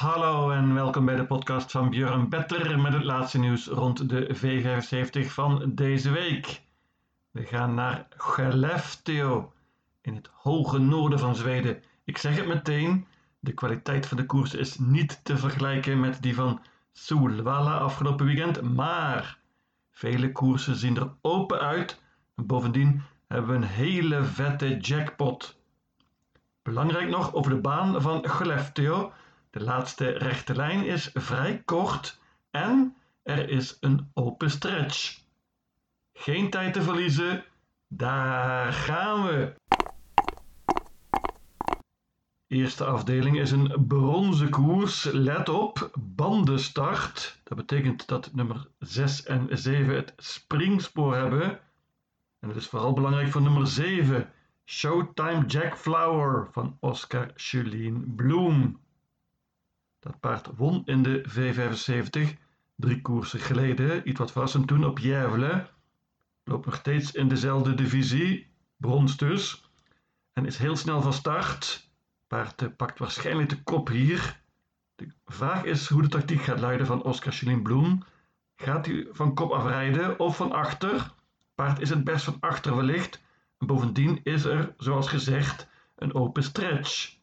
Hallo en welkom bij de podcast van Björn Better met het laatste nieuws rond de V75 van deze week. We gaan naar Skellefteå in het hoge noorden van Zweden. Ik zeg het meteen, de kwaliteit van de koers is niet te vergelijken met die van Solvalla afgelopen weekend, maar vele koersen zien er open uit en bovendien hebben we een hele vette jackpot. Belangrijk nog over de baan van Skellefteå. De laatste rechte lijn is vrij kort en er is een open stretch. Geen tijd te verliezen, daar gaan we. Eerste afdeling is een bronzen koers. Let op, bandenstart. Dat betekent dat nummer 6 en 7 het springspoor hebben. En dat is vooral belangrijk voor nummer 7, Showtime Jack Flower van Oscar Julien Bloem. Dat paard won in de V75 drie koersen geleden, iets wat verrassend toen op Järvele. Loopt nog steeds in dezelfde divisie, brons dus, en is heel snel van start. Paard eh, pakt waarschijnlijk de kop hier. De vraag is hoe de tactiek gaat luiden van Oscar Julien Bloem. Gaat hij van kop afrijden of van achter? Paard is het best van achter wellicht. En bovendien is er, zoals gezegd, een open stretch.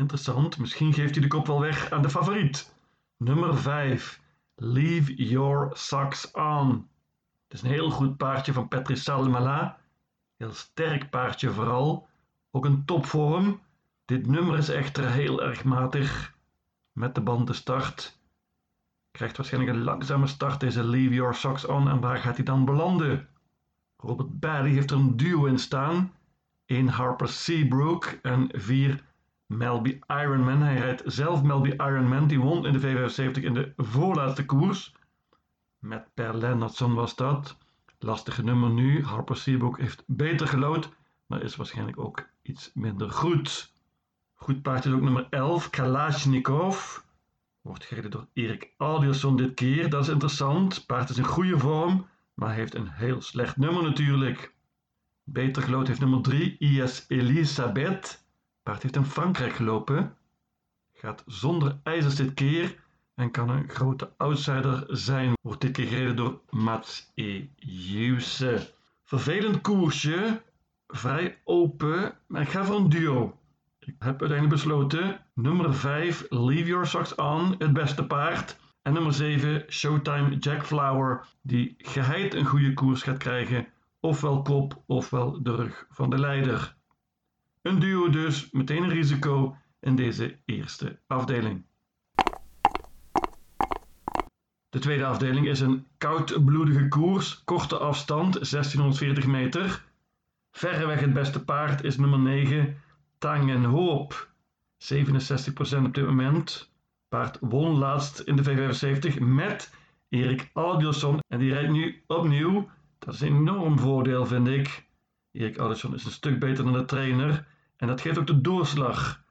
Interessant, misschien geeft hij de kop wel weg aan de favoriet. Nummer 5. Leave Your Socks On. Het is een heel goed paardje van Patrice Salmela. Heel sterk paardje vooral. Ook een topvorm. Dit nummer is echter heel erg matig. Met de band de start. Krijgt waarschijnlijk een langzame start deze Leave Your Socks On. En waar gaat hij dan belanden? Robert Barry heeft er een duo in staan. 1 Harper Seabrook en 4 Melby Ironman. Hij rijdt zelf Melby Ironman. Die won in de V75 in de voorlaatste koers. Met Per Lennartson was dat. Lastige nummer nu. Harper Seabrook heeft beter gelood, maar is waarschijnlijk ook iets minder goed. Goed paard is ook nummer 11, Kalashnikov. Wordt gereden door Erik Adielson dit keer. Dat is interessant. Paard is in goede vorm, maar heeft een heel slecht nummer natuurlijk. Beter gelood heeft nummer 3, IS Elisabeth. Paard heeft in Frankrijk gelopen. Gaat zonder ijzers dit keer en kan een grote outsider zijn. Wordt dit keer gereden door Mats E. Juse. Vervelend koersje. Vrij open. Maar ik ga voor een duo. Ik heb uiteindelijk besloten. Nummer 5, Leave Your Socks On, het beste paard. En nummer 7, Showtime Jack Flower, die geheid een goede koers gaat krijgen. Ofwel kop, ofwel de rug van de leider. Een duo dus, meteen een risico in deze eerste afdeling. De tweede afdeling is een koudbloedige koers, korte afstand, 1640 meter. Verreweg het beste paard is nummer 9, Tang en Hoop. 67% op dit moment. Paard won laatst in de V75 met Erik Aldielson en die rijdt nu opnieuw. Dat is een enorm voordeel vind ik. Erik Aldielson is een stuk beter dan de trainer en dat geeft ook de doorslag.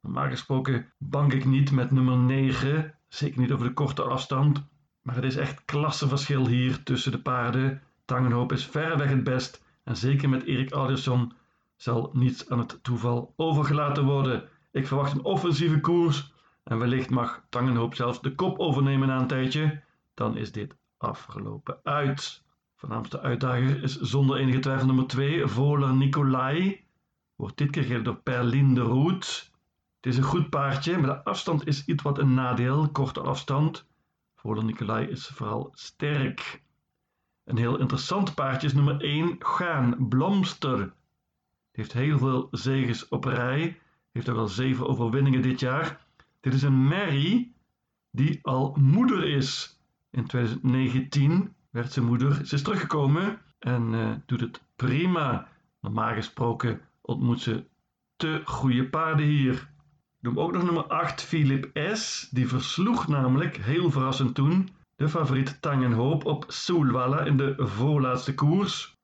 Normaal gesproken bank ik niet met nummer 9, zeker niet over de korte afstand. Maar het is echt klassenverschil hier tussen de paarden. Tangenhoop is verreweg het best en zeker met Erik Alderson zal niets aan het toeval overgelaten worden. Ik verwacht een offensieve koers en wellicht mag Tangenhoop zelfs de kop overnemen na een tijdje. Dan is dit afgelopen uit. Voornaamste uitdager is zonder enige twijfel nummer 2, Voler Nicolai. Wordt dit keer gereden door Perlin de Roet. Het is een goed paardje, maar de afstand is iets wat een nadeel, korte afstand. Voler Nicolai is vooral sterk. Een heel interessant paardje is nummer 1, Gaan Blomster. Die heeft heel veel zegens op rij. Heeft er wel zeven overwinningen dit jaar. Dit is een Mary die al moeder is. In 2019 werd ze moeder. Ze is teruggekomen en uh, doet het prima. Normaal gesproken ontmoet ze te goede paarden hier. Noem ook nog nummer 8, Philip S. Die versloeg namelijk, heel verrassend toen, de favoriet Tang Hoop op Soulwalla in de voorlaatste koers.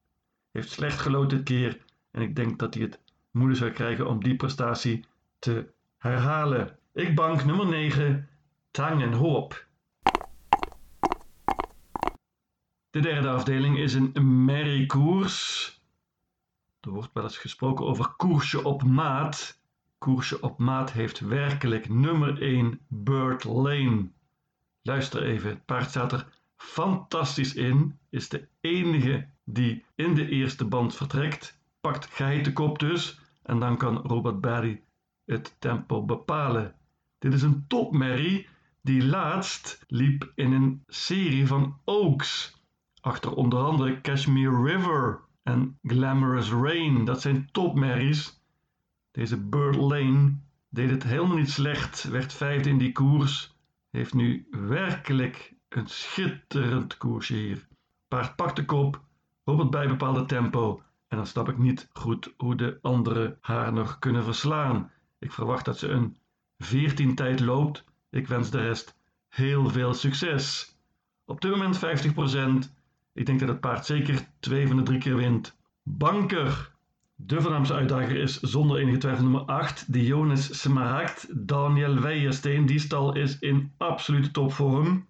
Heeft slecht gelood dit keer en ik denk dat hij het moeilijk zou krijgen om die prestatie te herhalen. Ik bank nummer 9, Tang Hoop. De derde afdeling is een merriekoers. Er wordt wel eens gesproken over koersje op maat. koersje op maat heeft werkelijk nummer 1 Bird Lane. Luister even, het paard staat er fantastisch in, is de enige die in de eerste band vertrekt, pakt geheite kop dus en dan kan Robert Barry het tempo bepalen. Dit is een topmerrie die laatst liep in een serie van Oaks, achter onder andere Cashmere River en Glamorous Rain. Dat zijn topmerries. Deze Bird Lane deed het helemaal niet slecht, werd vijfde in die koers, heeft nu werkelijk een schitterend koersje hier. Paard pakt de kop, op het bijbepaalde tempo en dan snap ik niet goed hoe de anderen haar nog kunnen verslaan. Ik verwacht dat ze een 14 tijd loopt. Ik wens de rest heel veel succes. Op dit moment 50%. Ik denk dat het paard zeker twee van de drie keer wint. Banker. De voornaamste uitdager is zonder enige twijfel nummer 8, Dionys Smaragd. Daniel Weijersteen, die stal is in absolute topvorm.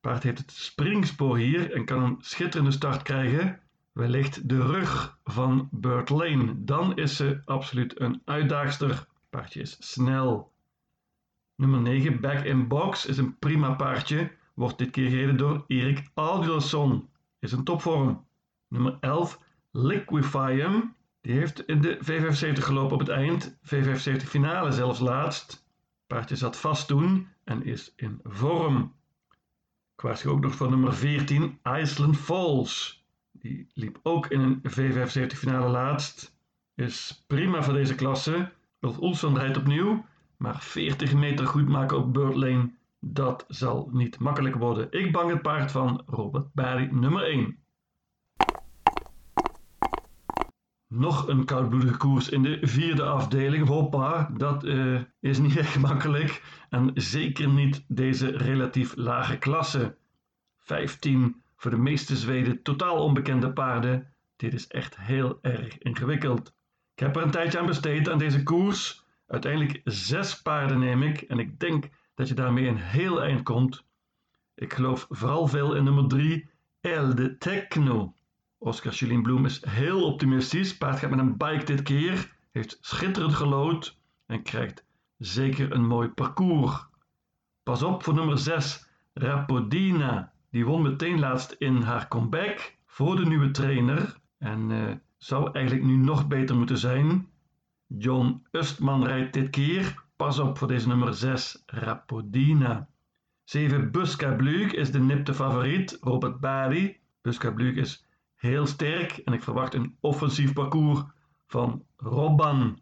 Paard heeft het springspoor hier en kan een schitterende start krijgen. Wellicht de rug van Bird Lane. Dan is ze absoluut een uitdaagster. Paardje is snel. Nummer 9, Back in Box, is een prima paardje. Wordt dit keer gereden door Erik Alderson. Is een topvorm. Nummer 11, Liquify Die heeft in de V75 gelopen op het eind. V75 finale zelfs laatst. Paardje zat vast toen en is in vorm. Ik waarschuw ook nog voor nummer 14, Iceland Falls. Die liep ook in een V75 finale laatst. Is prima voor deze klasse. Ulf Oelson rijdt opnieuw. Maar 40 meter goed maken op Bird Lane, dat zal niet makkelijk worden. Ik bang het paard van Robert Barry nummer 1. Nog een koudbloedige koers in de vierde afdeling. Hoppa, dat uh, is niet echt makkelijk. En zeker niet deze relatief lage klasse. 15 voor de meeste Zweden totaal onbekende paarden. Dit is echt heel erg ingewikkeld. Ik heb er een tijdje aan besteed aan deze koers. Uiteindelijk zes paarden neem ik en ik denk dat je daarmee een heel eind komt. Ik geloof vooral veel in nummer 3, El de Techno. Oscar Julien Bloem is heel optimistisch. Paard gaat met een bike dit keer, heeft schitterend gelood en krijgt zeker een mooi parcours. Pas op voor nummer 6, Rapodina. Die won meteen laatst in haar comeback voor de nieuwe trainer en uh, zou eigenlijk nu nog beter moeten zijn. John Ustman rijdt dit keer. Pas op voor deze nummer 6, Rapodina. 7 Busca Blug is de nipte favoriet, Robert Barry. Busca Blug is heel sterk en ik verwacht een offensief parcours van Robban.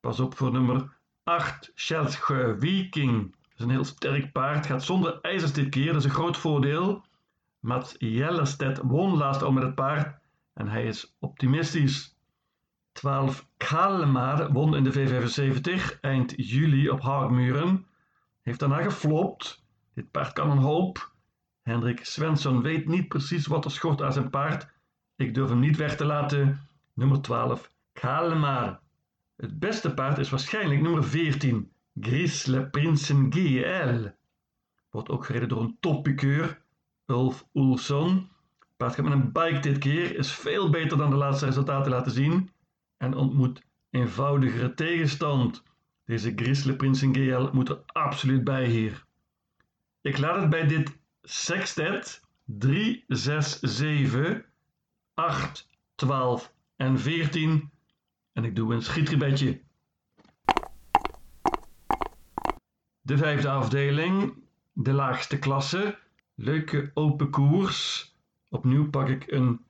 Pas op voor nummer 8, Schelge Viking. Dat is een heel sterk paard, gaat zonder ijzers dit keer, dat is een groot voordeel. Mats Jellestedt won laatst al met het paard en hij is optimistisch. 12 Kalmar won in de V75 eind juli op Haagmuren. Heeft daarna geflopt. Dit paard kan een hoop. Hendrik Svensson weet niet precies wat er schort aan zijn paard. Ik durf hem niet weg te laten. Nummer 12 Kalmar. Het beste paard is waarschijnlijk nummer 14 Grisle Prinsen GL. Wordt ook gereden door een toppikeur, Ulf Oelson. Paard gaat met een bike dit keer, is veel beter dan de laatste resultaten laten zien en ontmoet eenvoudigere tegenstand. Deze Grizzly Prinsen moet er absoluut bij hier. Ik laat het bij dit sextet 3, 6, 7, 8, 12 en 14 en ik doe een schietribetje. De vijfde afdeling, de laagste klasse, leuke open koers. Opnieuw pak ik een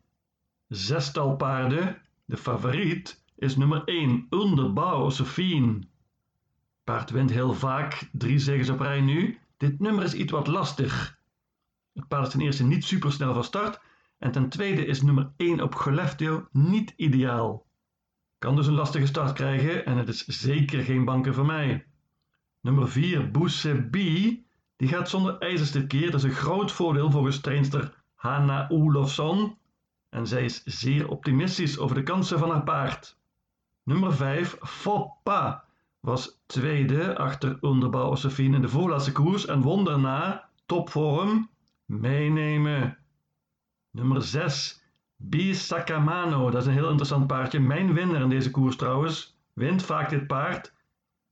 zestal paarden de favoriet is nummer 1, Underbouw Sophie. Paard wint heel vaak, drie zegens op rij nu. Dit nummer is iets wat lastig. Het paard is ten eerste niet supersnel van start en ten tweede is nummer 1 op Goleftio niet ideaal. Kan dus een lastige start krijgen en het is zeker geen banker voor mij. Nummer 4, Bousse die gaat zonder ijzers dit keer. Dat is een groot voordeel volgens trainster Hanna Olofsson en zij is zeer optimistisch over de kansen van haar paard. Nummer 5, Foppa, was tweede achter onderbouw Josephine in de voorlaatste koers en won daarna topvorm meenemen. Nummer 6, Bisacamano, dat is een heel interessant paardje. Mijn winnaar in deze koers trouwens, wint vaak dit paard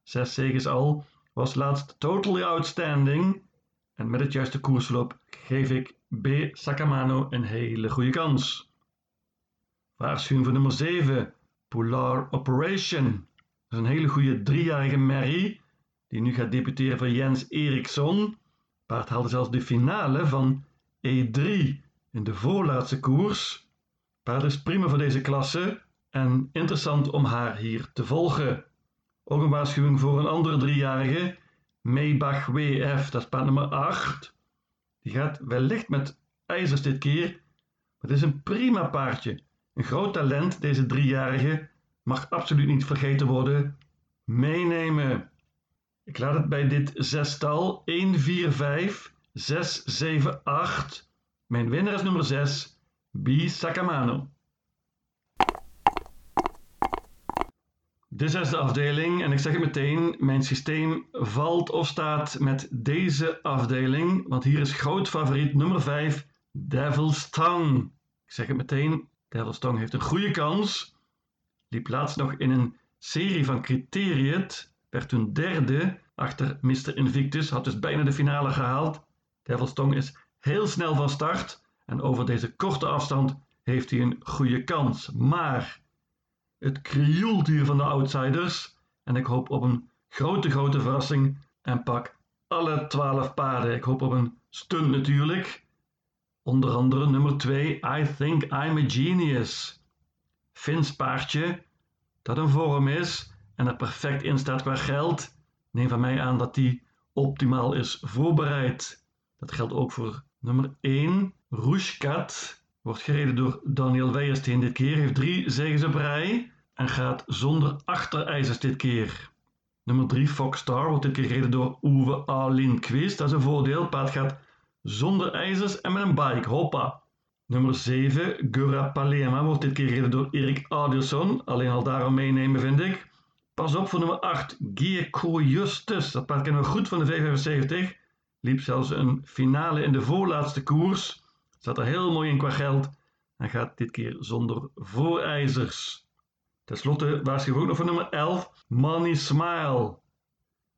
zes zegens al, was laatst totally outstanding. En met het juiste koersloop geef ik B. Sakamano een hele goede kans. Waarschuwing voor nummer 7, Polar Operation. Dat is een hele goede driejarige merrie, die nu gaat debuteren voor Jens Eriksson. Paard haalde zelfs de finale van E3 in de voorlaatste koers. Paard is prima voor deze klasse en interessant om haar hier te volgen. Ook een waarschuwing voor een andere driejarige, Maybach WF, dat is paard nummer 8. Die gaat wellicht met ijzers dit keer, maar het is een prima paardje. Een groot talent, deze driejarige, mag absoluut niet vergeten worden. Meenemen. Ik laat het bij dit zestal 1, 4, 5, 6, 7, 8. Mijn winnaar is nummer 6, B. Sakamano. De zesde afdeling, en ik zeg het meteen, mijn systeem valt of staat met deze afdeling, want hier is groot favoriet nummer 5, Devil's Tongue. Ik zeg het meteen, Devil's Tongue heeft een goede kans. Liep laatst nog in een serie van Criteriët, werd toen derde achter Mr. Invictus, had dus bijna de finale gehaald. Devil's Tongue is heel snel van start en over deze korte afstand heeft hij een goede kans. Maar het krioelt hier van de outsiders en ik hoop op een grote, grote verrassing en pak alle 12 paarden. Ik hoop op een stunt natuurlijk. Onder andere nummer 2, I Think I'm a Genius. Vins paardje, dat een vorm is en er perfect in staat qua geld. Neem van mij aan dat die optimaal is voorbereid. Dat geldt ook voor nummer 1, Rougekat. Wordt gereden door Daniel Weijersteen dit keer, heeft drie zegens op rij en gaat zonder achterijzers dit keer. Nummer 3, Foxstar, wordt dit keer gereden door Uwe A. Lindqvist. Dat is een voordeel. Paard gaat zonder ijzers en met een bike. Hoppa. Nummer 7, Gura Palema, wordt dit keer gereden door Erik Adilson. Alleen al daarom meenemen, vind ik. Pas op voor nummer 8, Gierko Justus. Dat paard kennen we goed van de V75. Liep zelfs een finale in de voorlaatste koers. Zat er heel mooi in qua geld. En gaat dit keer zonder voorijzers. Ten slotte waarschuw ook nog voor nummer 11, Money Smile.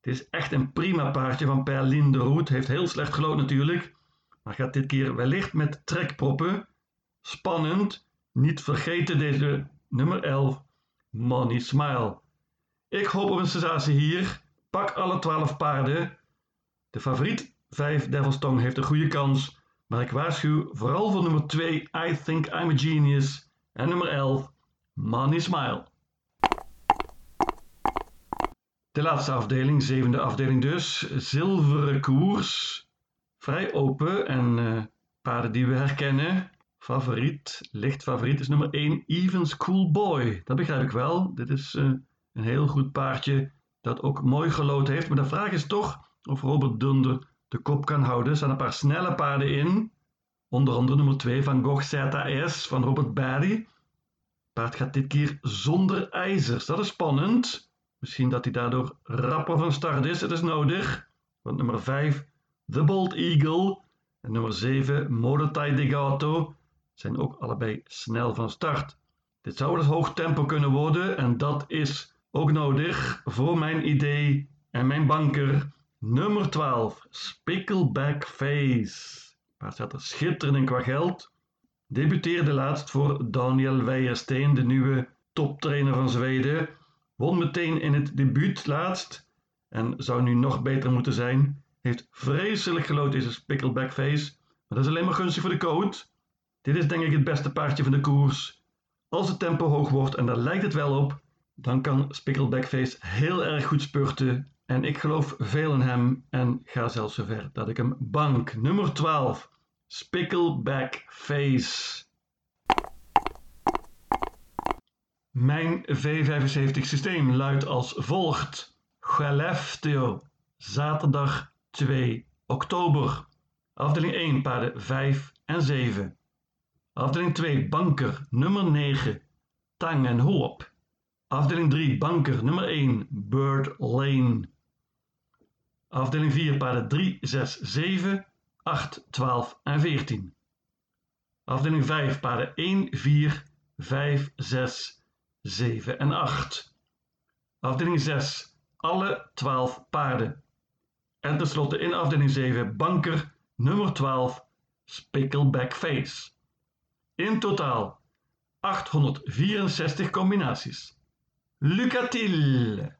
Het is echt een prima paardje van Perlin de Roet. Heeft heel slecht gelood natuurlijk. Maar gaat dit keer wellicht met trekproppen. Spannend. Niet vergeten deze nummer 11, Money Smile. Ik hoop op een sensatie hier. Pak alle 12 paarden. De favoriet 5 Devil's Tongue heeft een goede kans. Maar ik waarschuw vooral voor nummer 2 I Think I'm a Genius. En nummer 11 Money Smile. De laatste afdeling, zevende afdeling dus, zilveren koers. Vrij open en uh, paarden die we herkennen. Favoriet, licht favoriet is nummer 1, Evans Cool Boy. Dat begrijp ik wel. Dit is uh, een heel goed paardje dat ook mooi gelood heeft. Maar de vraag is toch of Robert Dunder de kop kan houden. Staan een paar snelle paarden in. Onder andere nummer 2 van Gogh ZS van Robert Barry. Paard gaat dit keer zonder ijzers. Dat is spannend. Misschien dat hij daardoor rapper van start is. Het is nodig. Want nummer 5, The Bold Eagle. En nummer 7, Modotai Degato. Zijn ook allebei snel van start. Dit zou wel eens hoog tempo kunnen worden. En dat is ook nodig voor mijn idee en mijn banker. Nummer 12, Spickleback Face. Paard staat er schitterend in qua geld. Debuteerde laatst voor Daniel Weijersteen, de nieuwe toptrainer van Zweden. Won meteen in het debuut laatst en zou nu nog beter moeten zijn. Heeft vreselijk gelood deze Spickleback Face, maar dat is alleen maar gunstig voor de coat. Dit is denk ik het beste paardje van de koers. Als het tempo hoog wordt, en daar lijkt het wel op, dan kan Spickleback Face heel erg goed spurten. En ik geloof veel in hem en ga zelfs zover dat ik hem bank. Nummer 12. Spickleback Face. Mijn V75 systeem luidt als volgt. Gelefteo, zaterdag 2 oktober. Afdeling 1, paarden 5 en 7. Afdeling 2, banker nummer 9, Tang en Hoop. Afdeling 3, banker nummer 1, Bird Lane. Afdeling 4, paarden 3, 6, 7, 8, 12 en 14. Afdeling 5, paarden 1, 4, 5, 6, 7 en 8. Afdeling 6, alle 12 paarden. En tenslotte in afdeling 7, banker nummer 12, Spickleback Face. In totaal 864 combinaties. Lucatil.